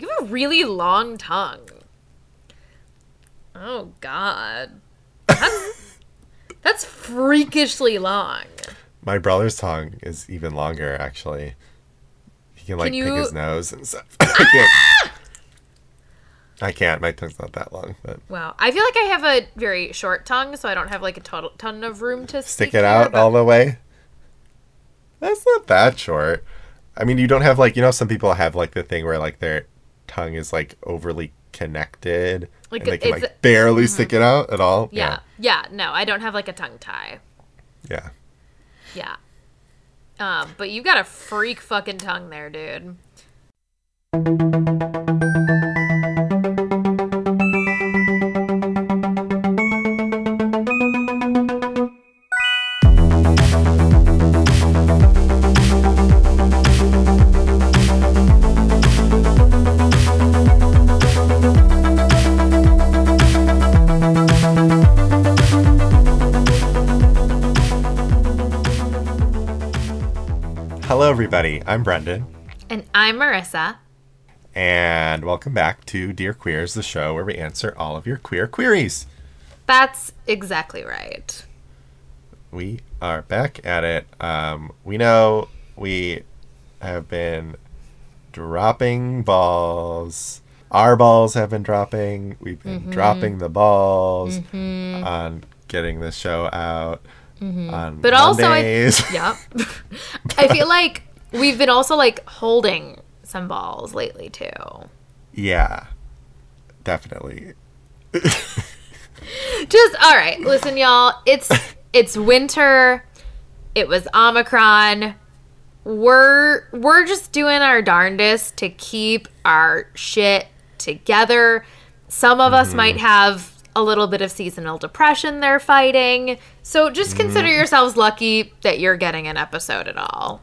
You have a really long tongue. Oh God. That's, that's freakishly long. My brother's tongue is even longer, actually. He can like Can pick his nose and stuff. I can't. Ah! I can't. My tongue's not that long, but Wow. I feel like I have a very short tongue, so I don't have like a total ton of room to stick it out all the way. That's not that short. I mean, you don't have like you know some people have like the thing where like their tongue is like overly connected, Like, and they can like barely stick it out at all. Yeah. Yeah. No, I don't have like a tongue tie. yeah. Yeah. Um, but you got a freak fucking tongue there, dude. Everybody. I'm Brendan, And I'm Marissa. and welcome back to Dear Queers, the show where we answer all of your queer queries. That's exactly right. we are back at it. Um, we know we have been dropping balls. Our balls have been dropping. We've been Mm-hmm. dropping the balls on getting the show out on Mm-hmm. But also, I, Mondays. yep. I feel like we've been also like holding some balls lately too. yeah, definitely. Just all right. Listen, y'all. It's it's winter. It was Omicron. We're we're just doing our darndest to keep our shit together. Some of us mm-hmm. might have a little bit of seasonal depression they're fighting. So just consider mm-hmm. yourselves lucky that you're getting an episode at all.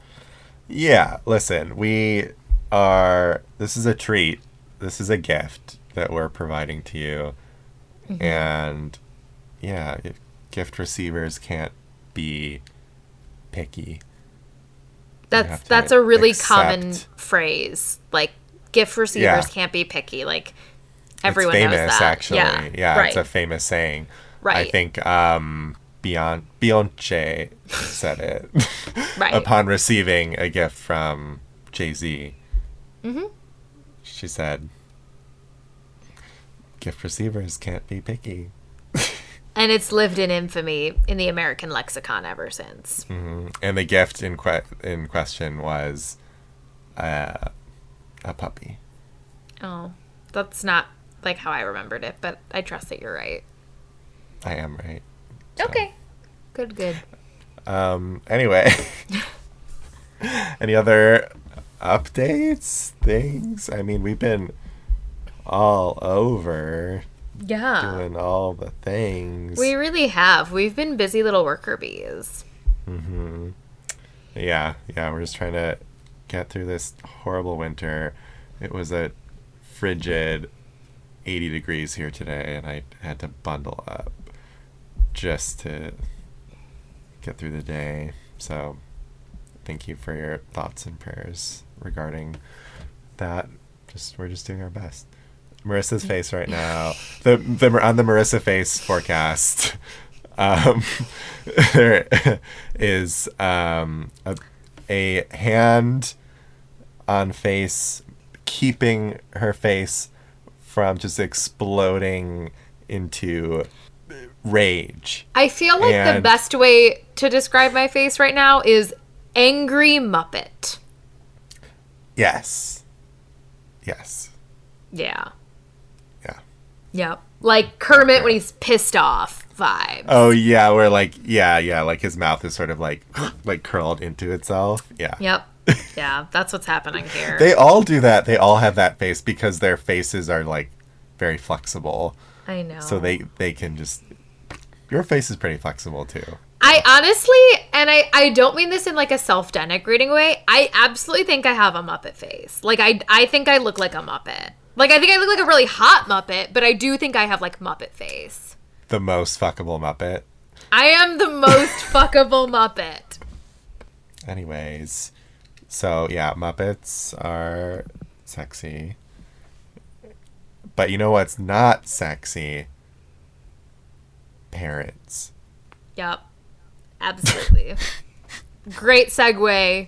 Yeah, listen, we are. This is a treat. This is a gift that we're providing to you. Mm-hmm. And yeah, if gift receivers can't be picky. That's that's a really accept- common phrase. Like gift receivers Yeah. can't be picky. Like everyone it's famous, knows that. actually. Yeah, Yeah, right. it's a famous saying. Right. I think um, Beyonce, Beyonce said it Right. upon receiving a gift from Jay Z. Mm-hmm. She said, "Gift receivers can't be picky." and it's lived in infamy in the American lexicon ever since. And the gift in que- in question was uh, a puppy. Oh, that's not like how I remembered it, but I trust that you're right. I am right. Okay. Good, good. Um. Anyway, any other updates? Things? I mean, we've been all over Yeah. doing all the things. We really have. We've been busy little worker bees. Mm-hmm. Yeah, yeah. We're just trying to get through this horrible winter. It was a frigid 80 degrees here today, and I had to bundle up just to get through the day. So, thank you for your thoughts and prayers regarding that. Just we're just doing our best. Marissa's face right now. The the on the Marissa face forecast. Um, there is um, a, a hand on face keeping her face from just exploding into rage. I feel like the best way to describe my face right now is angry Muppet. Yes. Yes. Yeah. Yeah. Yep. Like Kermit when he's pissed off vibe. Oh yeah, where like yeah, yeah, like his mouth is sort of like like curled into itself. Yeah. Yep. Yeah, that's what's happening here. They all do that. They all have that face because their faces are like very flexible. I know. So they they can just your face is pretty flexible too. I honestly, and I, I don't mean this in like a self-denigrating way. I absolutely think I have a Muppet face. Like I, I think I look like a Muppet. Like I think I look like a really hot Muppet, but I do think I have like Muppet face. The most fuckable Muppet. I am the most fuckable Muppet. Anyways, so yeah, Muppets are sexy. But you know what's not sexy? Parents. Yep. Absolutely. Great segue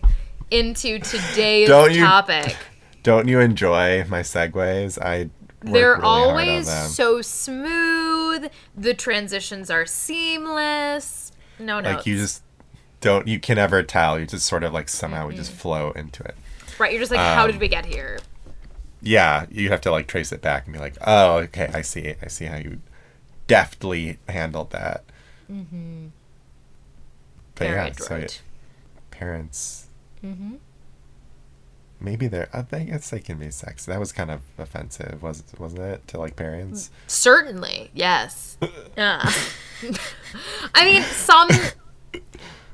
into today's Don't you- topic. Don't you enjoy my segues? I They're really hard on always them. so smooth. The transitions are seamless. No no. like you just don't you can never tell. You just sort of like somehow we just Mm-hmm. flow into it. right, you're just like, how um, did we get here? Yeah, you have to like trace it back and be like, oh, okay, I see. I see how you deftly handled that. Mm-hmm. But Very yeah, so adroit. parents. Mm-hmm. Maybe they're. I think guess they can be sexy. That was kind of offensive, was wasn't it, to like parents? Certainly, yes. Yeah. I mean, some.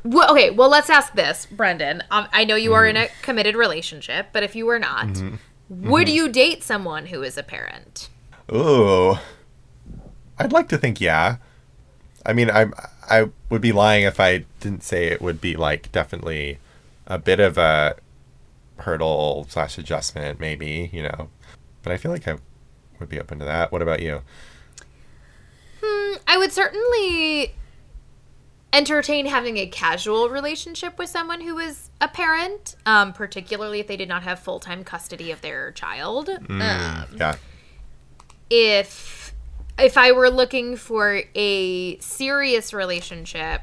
Well, okay, well, let's ask this, Brendan. Um, I know you are in a Mm-hmm. committed relationship, but if you were not, would you date someone who is a parent? Ooh, I'd like to think yeah. I mean, I I would be lying if I didn't say it would be like definitely a bit of a hurdle slash adjustment, maybe you know. But I feel like I would be open to that. What about you? Hmm, I would certainly entertain having a casual relationship with someone who is a parent, um, particularly if they did not have full time custody of their child. Um, Yeah, if if I were looking for a serious relationship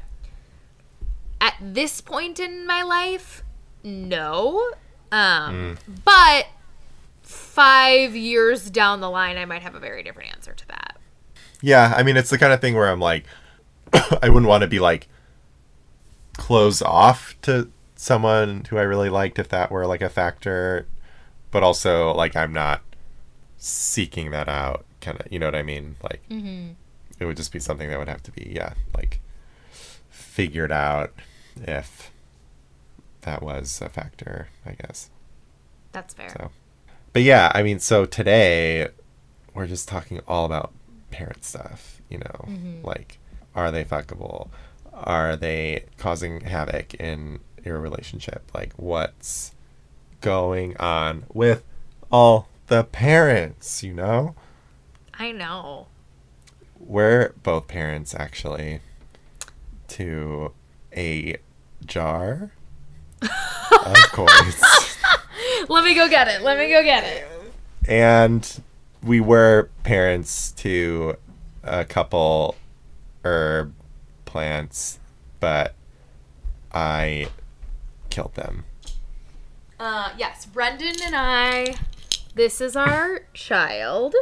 at this point in my life, no. Um, but five years down the line, I might have a very different answer to that. yeah. I mean, it's the kind of thing where I'm like, I wouldn't want to be like closed off to someone who I really liked if that were like a factor, but also like I'm not seeking that out. Kind of, you know what I mean? Like, mm-hmm. it would just be something that would have to be, yeah, like figured out if that was a factor, I guess. That's fair. So, but yeah, I mean, so today we're just talking all about parent stuff, you know, mm-hmm. like are they fuckable? Are they causing havoc in your relationship? Like what's going on with all the parents, you know? I know. We're both parents actually to a jar. of course. Let me go get it. Let me go get it. and we were parents to a couple herb plants, but I killed them. Uh, yes, Brendan and I. This is our child.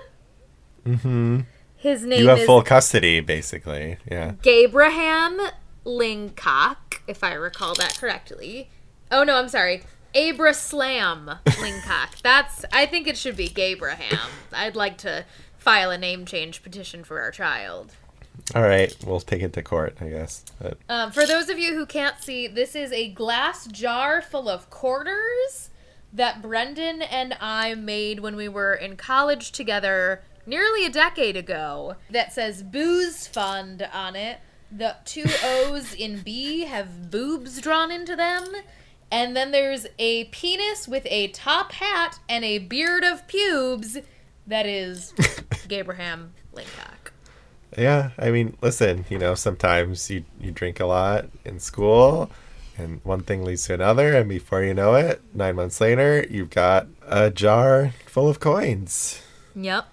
Mm-hmm. His name You have full custody, basically. Yeah. Gabraham Lingcock, if I recall that correctly. Oh no, I'm sorry. Abraslam Lingcock. That's I think it should be Gabraham. I'd like to file a name change petition for our child. All right, we'll take it to court, I guess. But Um, for those of you who can't see, this is a glass jar full of quarters that Brendan and I made when we were in college together nearly a decade ago that says Booze Fund on it. The two O's in B have boobs drawn into them. And then there's a penis with a top hat and a beard of pubes that is Gabraham Lincock. yeah, I mean, listen, you know, sometimes you you drink a lot in school, and one thing leads to another, and before you know it, nine months later, you've got a jar full of coins. Yep.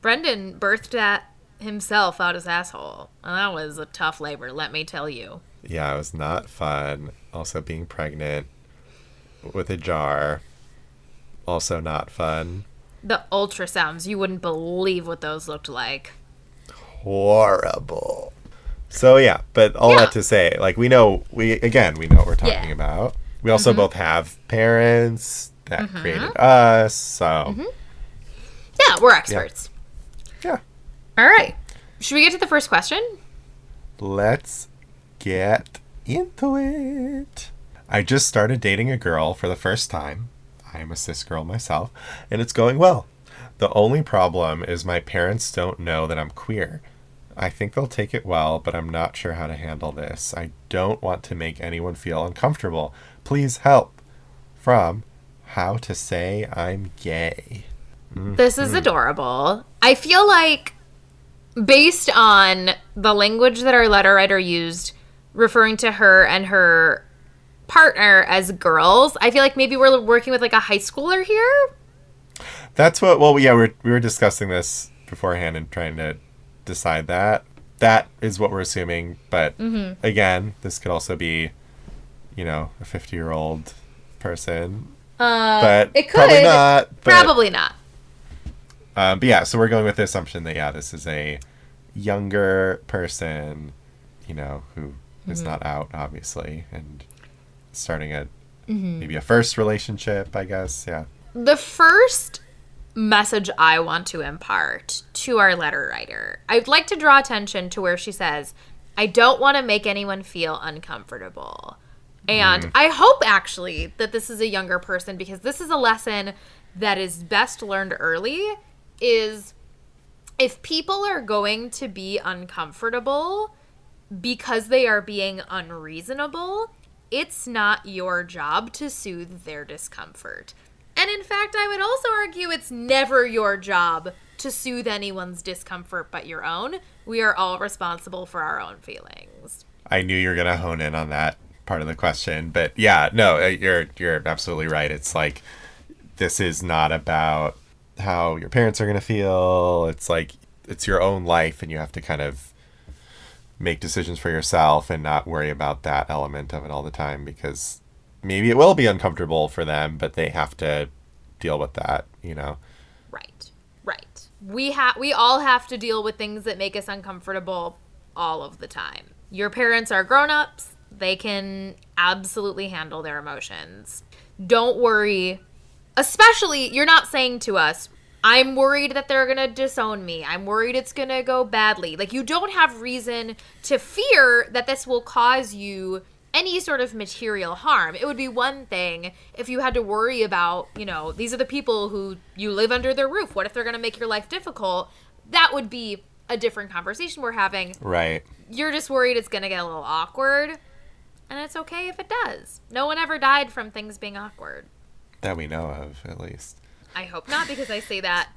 Brendan birthed that himself out his asshole. And that was a tough labor, let me tell you. Yeah, it was not fun. Also, being pregnant with a jar, also not fun. The ultrasounds, you wouldn't believe what those looked like. Horrible. So yeah, but all Yeah. that to say, like we know, we again, we know what we're talking Yeah. Mm-hmm. about. We also both have parents that created us, so Yeah, we're experts. yeah. All right. Should we get to the first question? Let's get into it. I just started dating a girl for the first time. I am a cis girl myself, and it's going well. The only problem is my parents don't know that I'm queer. I think they'll take it well, but I'm not sure how to handle this. I don't want to make anyone feel uncomfortable. Please help. From How to Say I'm Gay. This is adorable. I feel like, based on the language that our letter writer used, referring to her and her partner as girls, I feel like maybe we're working with like a high schooler here. That's what. Well, yeah, we were, we were discussing this beforehand and trying to decide that. That is what we're assuming. But Mm-hmm. again, this could also be, you know, a fifty-year-old person. Uh, But it could. probably not. But, Probably not. Um, but yeah, so we're going with the assumption that yeah, this is a younger person, you know, who is Mm-hmm. not out, obviously, and starting a Mm-hmm. maybe a first relationship, I guess. Yeah. The first message I want to impart to our letter writer, I'd like to draw attention to where she says, I don't want to make anyone feel uncomfortable. And I hope actually that this is a younger person because this is a lesson that is best learned early is if people are going to be uncomfortable because they are being unreasonable, it's not your job to soothe their discomfort. And in fact, I would also argue it's never your job to soothe anyone's discomfort but your own. We are all responsible for our own feelings. I knew you were gonna hone in on that part of the question, but yeah, no, uh, you're you're absolutely right. It's like this is not about how your parents are gonna feel. It's like it's your own life, and you have to kind of make decisions for yourself and not worry about that element of it all the time because maybe it will be uncomfortable for them, but they have to deal with that. You know. Right. Right. We have we all have to deal with things that make us uncomfortable all of the time. Your parents are grown-ups. They can absolutely handle their emotions. Don't worry. Especially you're not saying to us, I'm worried that they're going to disown me. I'm worried it's going to go badly. Like you don't have reason to fear that this will cause you any sort of material harm. It would be one thing if you had to worry about, you know, these are the people who you live under their roof. What if they're going to make your life difficult? That would be a different conversation we're having. Right. You're just worried it's going to get a little awkward, and it's okay if it does. No one ever died from things being awkward. That we know of, at least. I hope not because I say that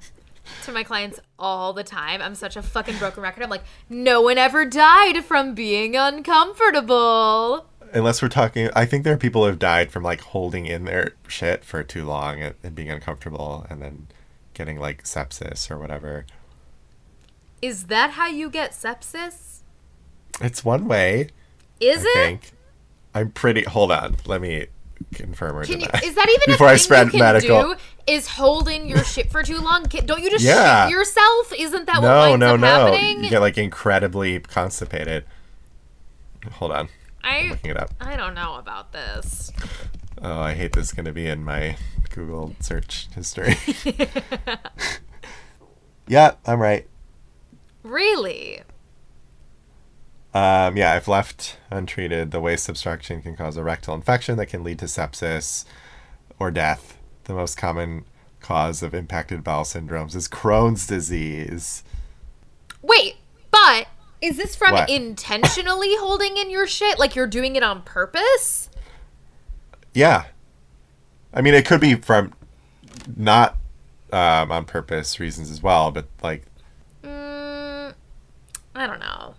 to my clients all the time. I'm such a fucking broken record. I'm like, no one ever died from being uncomfortable. Unless we're talking, I think there are people who have died from like holding in their shit for too long and, and being uncomfortable and then getting like sepsis or whatever. Is that how you get sepsis? It's one way, Is I it? think. I'm pretty. Hold on. Let me confirm or Can you, deny. is that even Before a I thing spread you can medical. do? Is holding your shit for too long? Can, don't you just Yeah. shit yourself? Isn't that what no, winds no, no. happening? You get like incredibly constipated. Hold on. I Looking it up. I don't know about this. Oh, I hate this going to be in my Google search history. yeah, I'm right. Really? Um, yeah, if left untreated, the waste obstruction can cause a rectal infection that can lead to sepsis or death. The most common cause of impacted bowel syndromes is Crohn's disease. Wait, but is this from What? intentionally holding in your shit? Like you're doing it on purpose? Yeah. I mean, it could be from not um, on purpose reasons as well, but like, Mm, I don't know.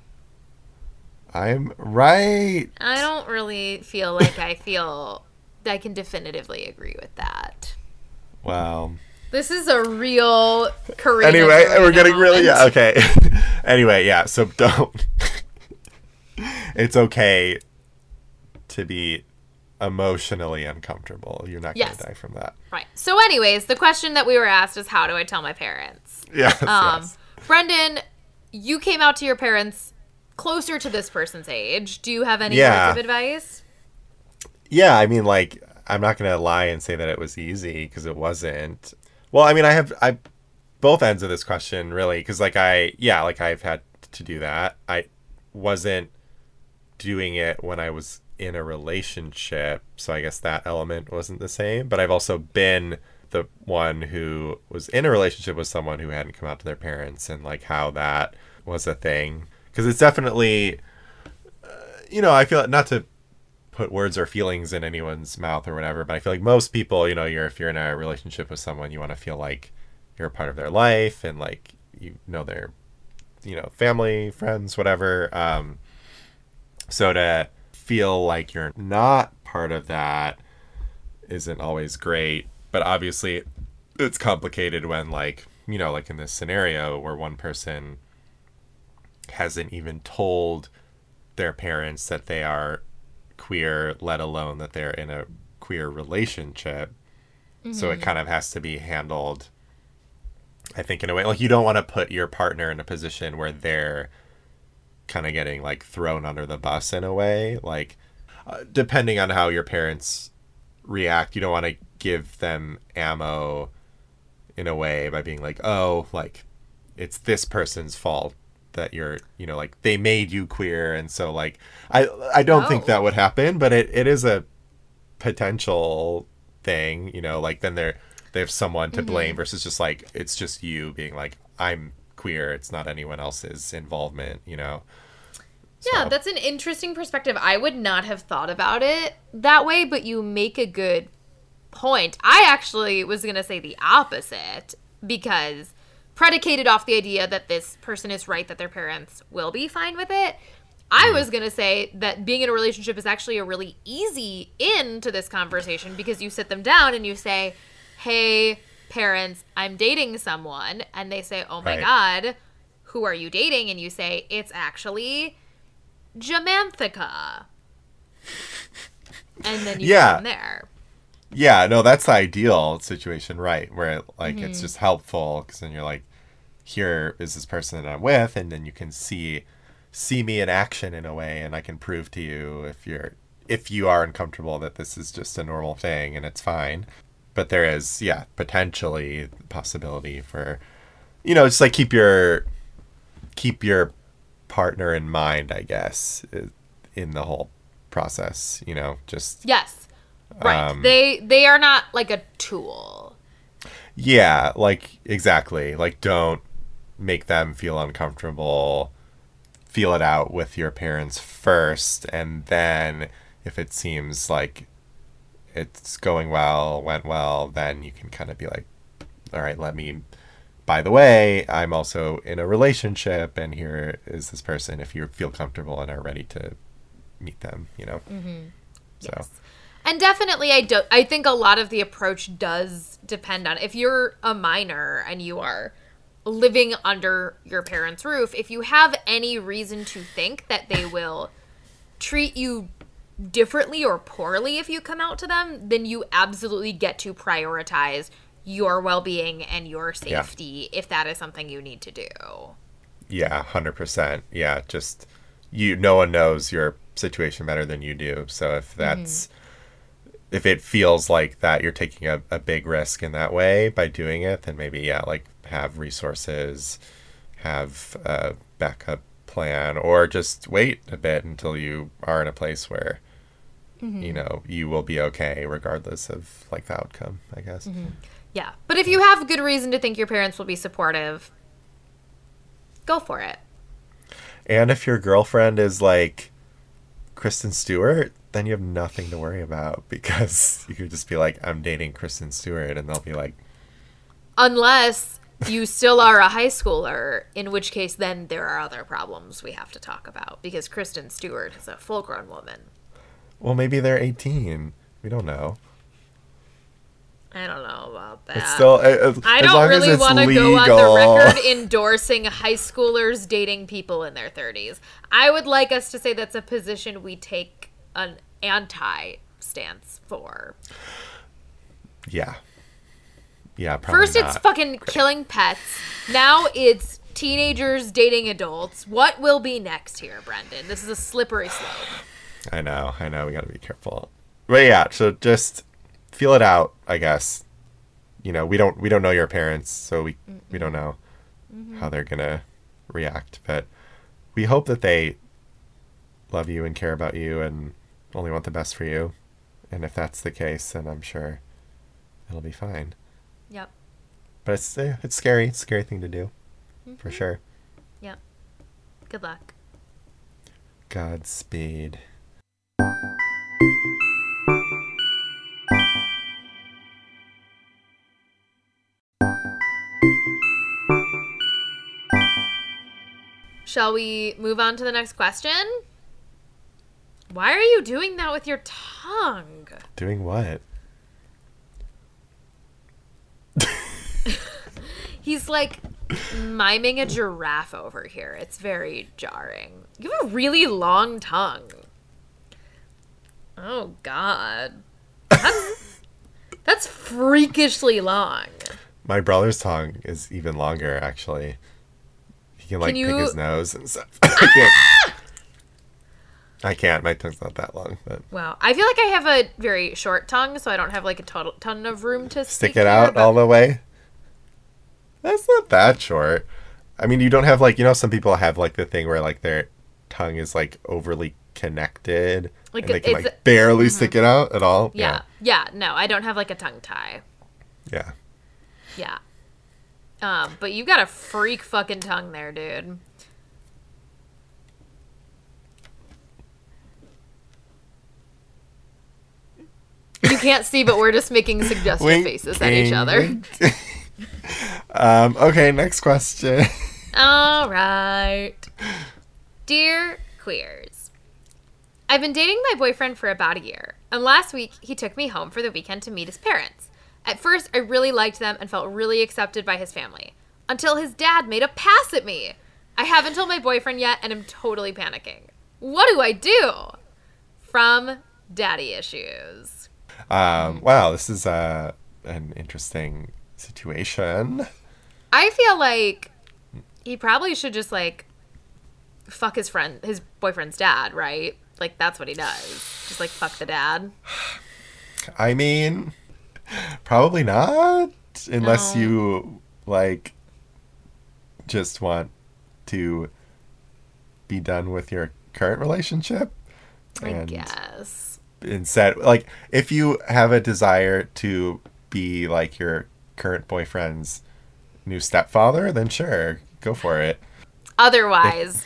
I'm right. I don't really feel like I feel I can definitively agree with that. Wow. This is a real career. anyway, we're getting really, yeah, okay. anyway, yeah, so don't. it's okay to be emotionally uncomfortable. You're not gonna die from that. Right. So, anyways, the question that we were asked is how do I tell my parents? Yes. Um, yes. Brendan, you came out to your parents closer to this person's age. Do you have any Yeah. words of advice? Yeah, I mean, like, I'm not gonna lie and say that it was easy because it wasn't. Well, I mean, I have I both ends of this question really because, like, I yeah, like I've had to do that. I wasn't doing it when I was in a relationship, so I guess that element wasn't the same. But I've also been the one who was in a relationship with someone who hadn't come out to their parents and like how that was a thing because it's definitely uh, you know i feel not to put words or feelings in anyone's mouth or whatever but i feel like most people you know you're if you're in a relationship with someone you want to feel like you're a part of their life and like you know their you know family friends whatever um so to feel like you're not part of that isn't always great but obviously it's complicated when like you know like in this scenario where one person hasn't even told their parents that they are queer let alone that they're in a queer relationship. So it kind of has to be handled i think in a way. Like you don't want to put your partner in a position where they're kind of getting like thrown under the bus in a way. Like uh, depending on how your parents react you don't want to give them ammo in a way by being like oh like it's this person's fault that you're you know like they made you queer and so like i i don't think that oh. would happen but it, it is a potential thing you know like then they're they have someone to blame mm-hmm. versus just like it's just you being like i'm queer it's not anyone else's involvement you know Yeah, that's an interesting perspective. I would not have thought about it that way, but you make a good point. I actually was going to say the opposite because predicated off the idea that this person is right that their parents will be fine with it. I hmm. was going to say that being in a relationship is actually a really easy in to this conversation because you sit them down and you say, "Hey, parents, I'm dating someone." And they say, "Oh my Right. god, who are you dating?" And you say, "It's actually Jamanthica. And then you Yeah. go there. yeah no that's the ideal situation right where like it's mm-hmm. just helpful because then you're like here is this person that i'm with and then you can see see me in action in a way and i can prove to you if you're if you are uncomfortable that this is just a normal thing and it's fine but there is yeah potentially the possibility for you know just like keep your keep your partner in mind i guess in the whole process you know just Yes. Right. Um, they they are not like a tool. Yeah, like exactly. Like don't make them feel uncomfortable. Feel it out with your parents first and then if it seems like it's going well, went well, then you can kind of be like all right, let me by the way, I'm also in a relationship and here is this person if you feel comfortable and are ready to meet them, you know. Mm-hmm. So Yes. And definitely I do I think a lot of the approach does depend on if you're a minor and you are living under your parents' roof, if you have any reason to think that they will treat you differently or poorly if you come out to them, then you absolutely get to prioritize your well-being and your Yeah. safety if that is something you need to do. Yeah, hundred percent. Yeah, just you. No one knows your situation better than you do. So if mm-hmm. that's if it feels like that you're taking a, a big risk in that way by doing it, then maybe yeah, like have resources, have a backup plan, or just wait a bit until you are in a place where mm-hmm. you know you will be okay regardless of like the outcome. I guess. Mm-hmm. Yeah. But if you have good reason to think your parents will be supportive, go for it. And if your girlfriend is like Kristen Stewart, then you have nothing to worry about because you could just be like, I'm dating Kristen Stewart, and they'll be like, Unless you still are a high schooler, in which case then there are other problems we have to talk about because Kristen Stewart is a full grown woman. well, maybe they're 18. We don't know. I don't know about that. It's still. uh, uh, I as don't long as really want to go on the record endorsing high schoolers dating people in their 30s. I would like us to say that's a position we take an anti stance for. Yeah. Yeah, probably First, it's not. fucking killing pets. Now it's teenagers dating adults. What will be next here, Brendan? This is a slippery slope. I know, I know. We got to be careful. But yeah, so just feel it out. I guess. You know, we don't we don't know your parents, so we we don't know mm-hmm. how they're gonna react. But we hope that they love you and care about you and only want the best for you. And if that's the case, then I'm sure it'll be fine. Yep. But it's eh, it's scary. It's a scary thing to do, mm-hmm. for sure. Yep. Good luck. Godspeed. Shall we move on to the next question? Why are you doing that with your tongue? Doing what? He's like miming a giraffe over here. It's very jarring. You have a really long tongue. Oh God, that's, that's freakishly long. My brother's tongue is even longer, actually. He can like you- pick his nose and stuff. I can't. I can't. My tongue's not that long, but Wow, I feel like I have a very short tongue, so I don't have like a total ton of room to stick it out all the way. That's not that short. I mean, you don't have like you know some people have like the thing where like their tongue is like overly connected, Like, and they can like barely stick it out at all. Yeah, yeah, no, I don't have like a tongue tie. yeah. Yeah. Um, but you got a freak fucking tongue there, dude. You can't see, but we're just making suggestive faces at each other. um. Okay. Next question. All right. Dear queers, I've been dating my boyfriend for about a year, and last week he took me home for the weekend to meet his parents. At first, I really liked them and felt really accepted by his family, until his dad made a pass at me. I haven't told my boyfriend yet, and I'm totally panicking. What do I do? From Daddy Issues. Um. Wow. This is uh an interesting situation. I feel like he probably should just like fuck his friend, his boyfriend's dad, right? Like that's what he does. Just like fuck the dad. I mean, probably not, unless No. you like just want to be done with your current relationship. I And guess. instead, like, if you have a desire to be like your current boyfriend's new stepfather, then sure, go for it. Otherwise,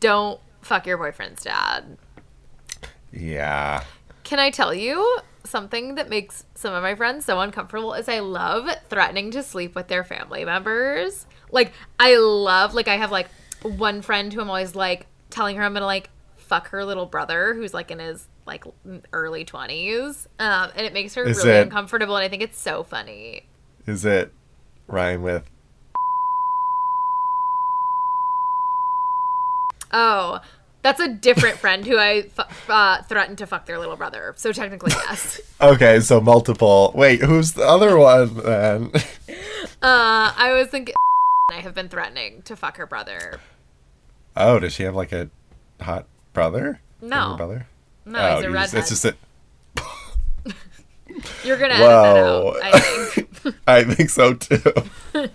don't fuck your boyfriend's dad. Yeah. Can I tell you something that makes some of my friends so uncomfortable is I love threatening to sleep with their family members. Like I love like I have like one friend who I'm always like telling her I'm gonna like fuck her little brother who's like in his like early 20s um, and it makes her Is really it- uncomfortable and I think it's so funny. Is it rhyme with Oh, that's a different friend who I uh, threatened to fuck their little brother. So technically, yes. Okay, so multiple. Wait, who's the other one then? Uh, I was thinking I have been threatening to fuck her brother. Oh, does she have like a hot brother? No. Brother? No, oh, he's a you just- it's just a. You're gonna edit that out, I think. I think so too.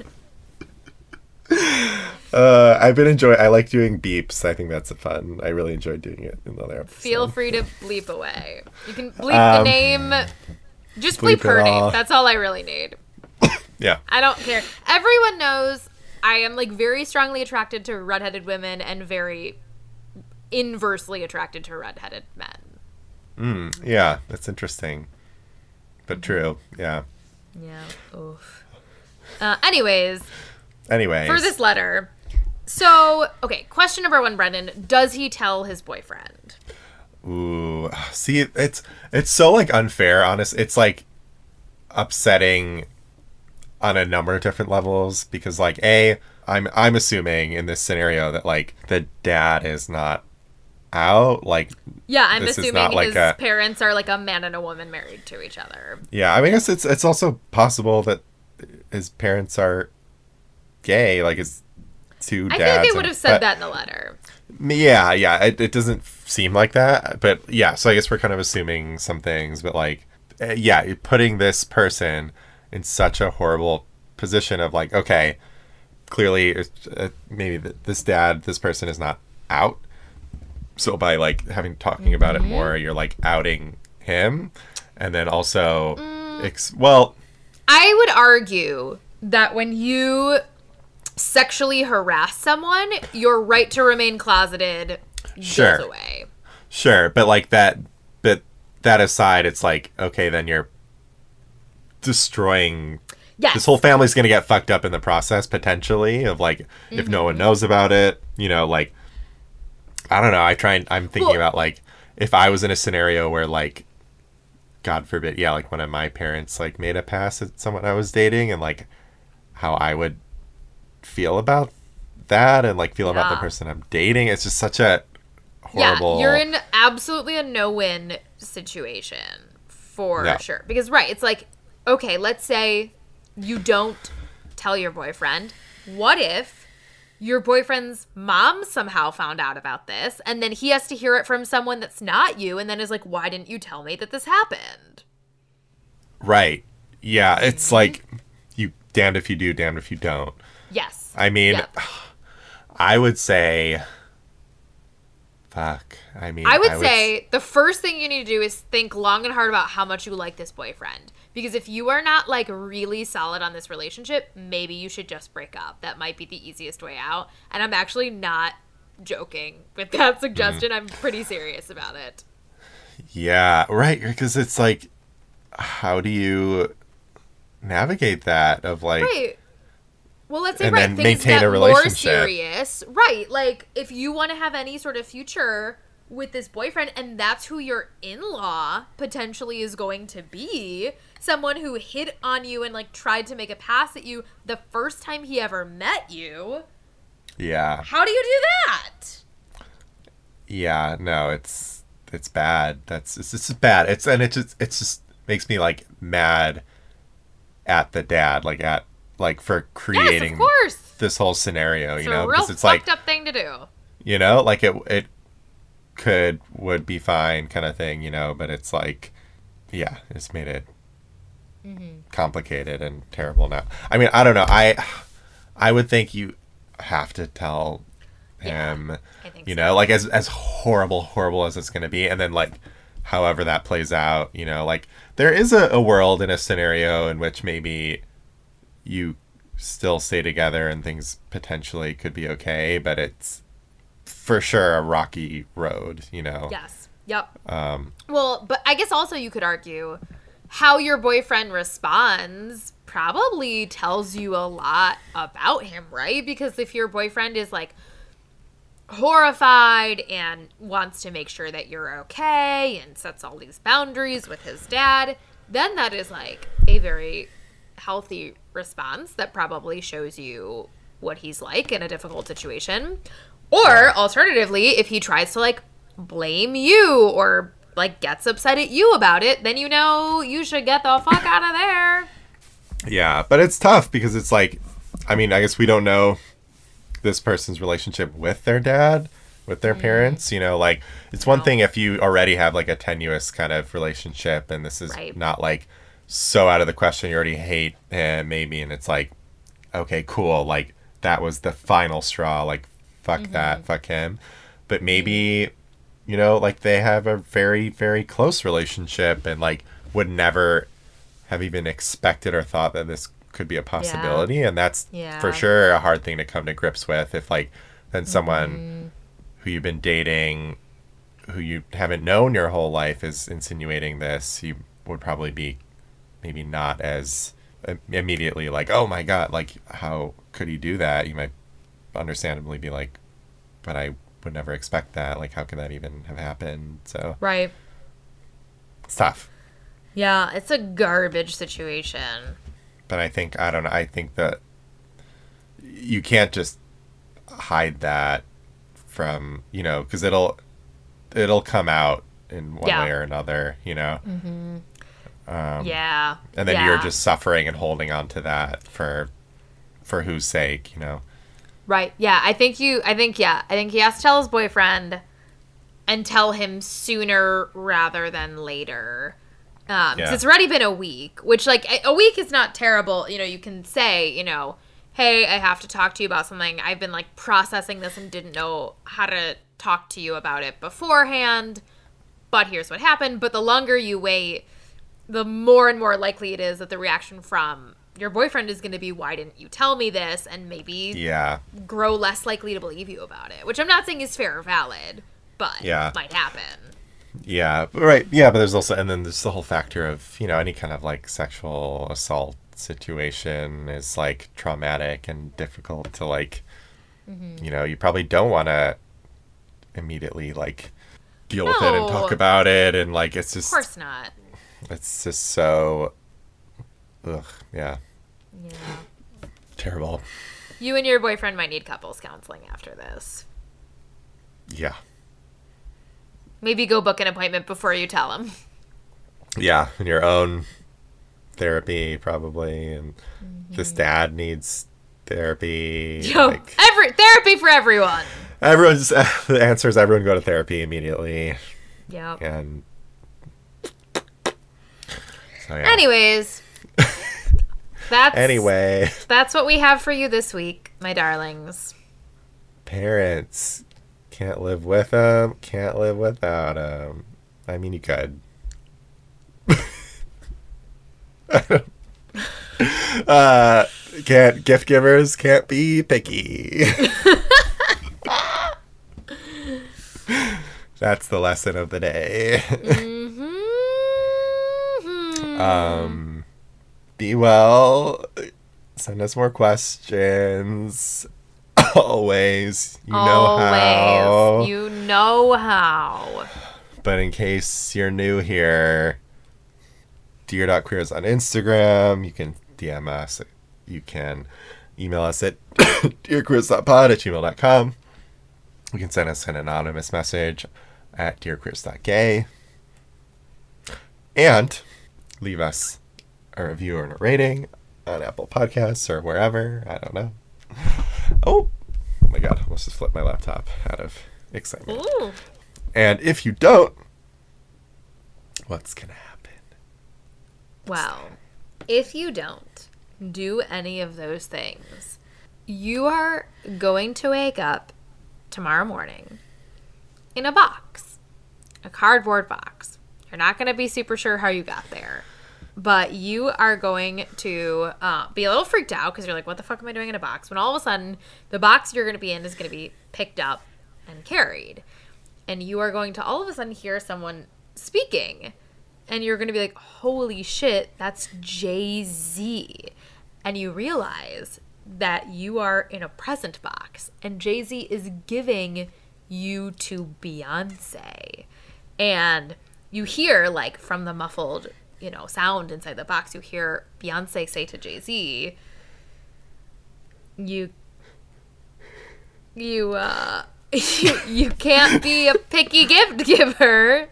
uh, I've been enjoying. I like doing beeps. I think that's fun. I really enjoyed doing it in the other episode. Feel free to bleep away. You can bleep Um, the name. Just bleep bleep her name. all. That's all I really need. Yeah. I don't care. Everyone knows I am like very strongly attracted to redheaded women and very inversely attracted to redheaded men. Mm, yeah, that's interesting. But true. Yeah. Yeah. Oof. Uh, anyways, Anyways, for this letter. So, okay, question number one, Brendan. Does he tell his boyfriend? Ooh, see, it's it's so like unfair. Honest, it's like upsetting on a number of different levels because like a, I'm I'm assuming in this scenario that like the dad is not out. Like, Yeah, I'm assuming like his a- parents are like a man and a woman married to each other. yeah, I mean, I guess it's it's also possible that his parents are gay. Like, his two I dads. think they would have said but- that in the letter. Yeah, yeah. It, it doesn't seem like that, but yeah. So I guess we're kind of assuming some things, but like, uh, yeah, putting this person in such a horrible position of like, okay, clearly, it's, uh, maybe this dad, this person is not out. So by like having talking about it more, you're like outing him, and then also, ex- well, I would argue that when you sexually harass someone, your right to remain closeted Sure. goes away. Sure, but like that, but that aside, it's like okay, then you're destroying Yes. this whole family's gonna get fucked up in the process potentially of like if no Mm-hmm. one knows about it you know like i don't know i try and i'm thinking Well- about like if i was in a scenario where like god forbid yeah like one of my parents like made a pass at someone i was dating and like how i would feel about that and like feel about the person i'm dating it's just such a horrible Yeah, you're in absolutely a no-win situation for Yeah. sure. Because right, it's like, okay, let's say you don't tell your boyfriend. What if your boyfriend's mom somehow found out about this and then he has to hear it from someone that's not you and then is like, "Why didn't you tell me that this happened?" right yeah it's Mm-hmm. like you damned if you do damned if you don't Yes. I mean, Yeah. I would say, fuck. I mean, I would s- say the first thing you need to do is think long and hard about how much you like this boyfriend. Because if you are not like really solid on this relationship, maybe you should just break up. That might be the easiest way out. And I'm actually not joking with that suggestion. I'm pretty serious about it. yeah, right. Because it's like, how do you navigate that? Of like, Right. Well, let's say And right then things maintain get a more relationship. serious. Right. Like if you want to have any sort of future with this boyfriend and that's who your in-law potentially is going to be, someone who hit on you and like tried to make a pass at you the first time he ever met you, yeah, how do you do that? yeah. No, it's it's bad. That's it's just bad. It's and it just it's just makes me like mad at the dad, like at like for Yes, creating of course. this whole scenario. It's you know, because it's fucked like up thing to do. you know like it it could would be fine kind of thing you know but it's like yeah it's made it Mm-hmm. complicated and terrible now i mean i don't know i i would think you have to tell Yeah, him think you so. know like as as horrible horrible as it's going to be and then like however that plays out you know like there is a, a world in a scenario in which maybe you still stay together and things potentially could be okay but it's for sure a rocky road you know Yes. Yep. um Well, but I guess also you could argue how your boyfriend responds probably tells you a lot about him, right? Because if your boyfriend is like horrified and wants to make sure that you're okay and sets all these boundaries with his dad, then that is like a very healthy response that probably shows you what he's like in a difficult situation. Or alternatively, if he tries to like blame you or like gets upset at you about it, then you know you should get the fuck out of there. yeah but it's tough because it's like i mean i guess we don't know this person's relationship with their dad with their mm. parents you know like it's one No. thing if you already have like a tenuous kind of relationship and this is Right. not like so out of the question you already hate him maybe and it's like okay cool like that was the final straw like fuck that mm-hmm. fuck him but maybe mm-hmm. You know like they have a very very close relationship and like would never have even expected or thought that this could be a possibility and that's Yeah. for sure a hard thing to come to grips with if like then someone mm-hmm. who you've been dating who you haven't known your whole life is insinuating this you would probably be maybe not as immediately like oh my god like how could he do that? You might understandably be like but i would never expect that like how could that even have happened so Right. it's tough Yeah, it's a garbage situation. but I think I don't know. I think that you can't just hide that from you know because it'll it'll come out in one Yeah. way or another, you know, Um, yeah. and then yeah. you're just suffering and holding on to that for for whose sake, you know. Right. Yeah. I think you. I think yeah. I think he has to tell his boyfriend, and tell him sooner rather than later. Um, Yeah. it's already been a week, which like a- a week is not terrible. You know, you can say, you know, hey, I have to talk to you about something. I've been like processing this and didn't know how to talk to you about it beforehand. But here's what happened. But the longer you wait, the more and more likely it is that the reaction from your boyfriend is going to be, why didn't you tell me this? And maybe Yeah, grow less likely to believe you about it, which I'm not saying is fair or valid, but Yeah. might happen. yeah, right. Yeah, but there's also and then there's the whole factor of you know any kind of like sexual assault situation is like traumatic and difficult to like Mm-hmm. you know you probably don't want to immediately like deal with it and talk about it and like it's just Of course not. it's just so ugh yeah Yeah. terrible You and your boyfriend might need couples counseling after this. yeah Maybe go book an appointment before you tell him. yeah and your own therapy probably and Mm-hmm. this dad needs therapy Yo, like every therapy for everyone. everyone's the answer is everyone go to therapy immediately Yeah. and so yeah Anyways, that's anyway. That's what we have for you this week, my darlings. parents can't live with them can't live without them i mean you could. Uh can't gift givers can't be picky. That's the lesson of the day. Mm-hmm. um be well send us more questions always you know how You know how. But in case you're new here, dear.queers on Instagram. You can DM us. You can email us at dearqueers.pod at gmail.com. You can send us an anonymous message at dearqueers.gay. And leave us a review or a rating on Apple Podcasts or wherever. I don't know. Oh, oh my god, I almost just flipped my laptop out of excitement. Ooh. And if you don't, what's gonna happen? Well, if you don't do any of those things, you are going to wake up tomorrow morning in a box, a cardboard box. You're not going to be super sure how you got there, but you are going to uh, be a little freaked out because you're like, what the fuck am I doing in a box? When all of a sudden, the box you're going to be in is going to be picked up and carried. And you are going to all of a sudden hear someone speaking and you're going to be like, holy shit, that's Jay Z. And you realize that you are in a present box, and Jay Z is giving you to Beyonce. And you hear, like, from the muffled, you know, sound inside the box, you hear Beyonce say to Jay Z, you, you, uh, you, you can't be a picky gift giver.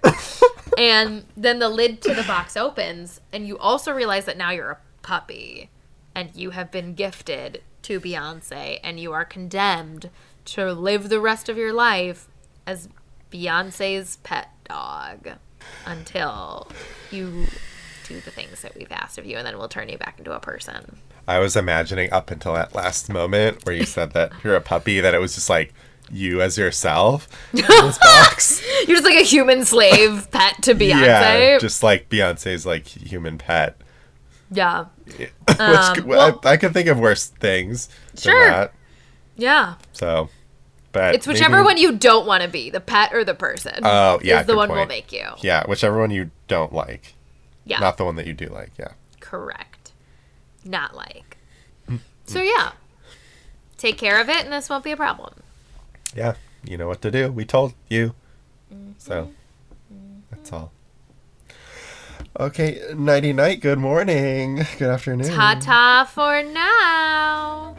And then the lid to the box opens and you also realize that now you're a puppy and you have been gifted to Beyonce and you are condemned to live the rest of your life as Beyonce's pet dog until you do the things that we've asked of you and then we'll turn you back into a person. I was imagining up until that last moment where you said that you're a puppy, that it was just like you as yourself in this box. You're just like a human slave pet to Beyonce. Yeah, just like Beyonce's like human pet. yeah. Which Um, well, I, I can think of worse things Sure. Yeah. So, but It's whichever maybe- one you don't want to be, the pet or the person. Oh, yeah, is the one we'll make you. Yeah, whichever one you don't like, Yeah, not the one that you do like. Yeah. correct. Not like. So yeah, take care of it, and this won't be a problem. Yeah, you know what to do. We told you. Mm-hmm. So that's all. Okay, nighty night. Good morning. Good afternoon. Ta ta for now.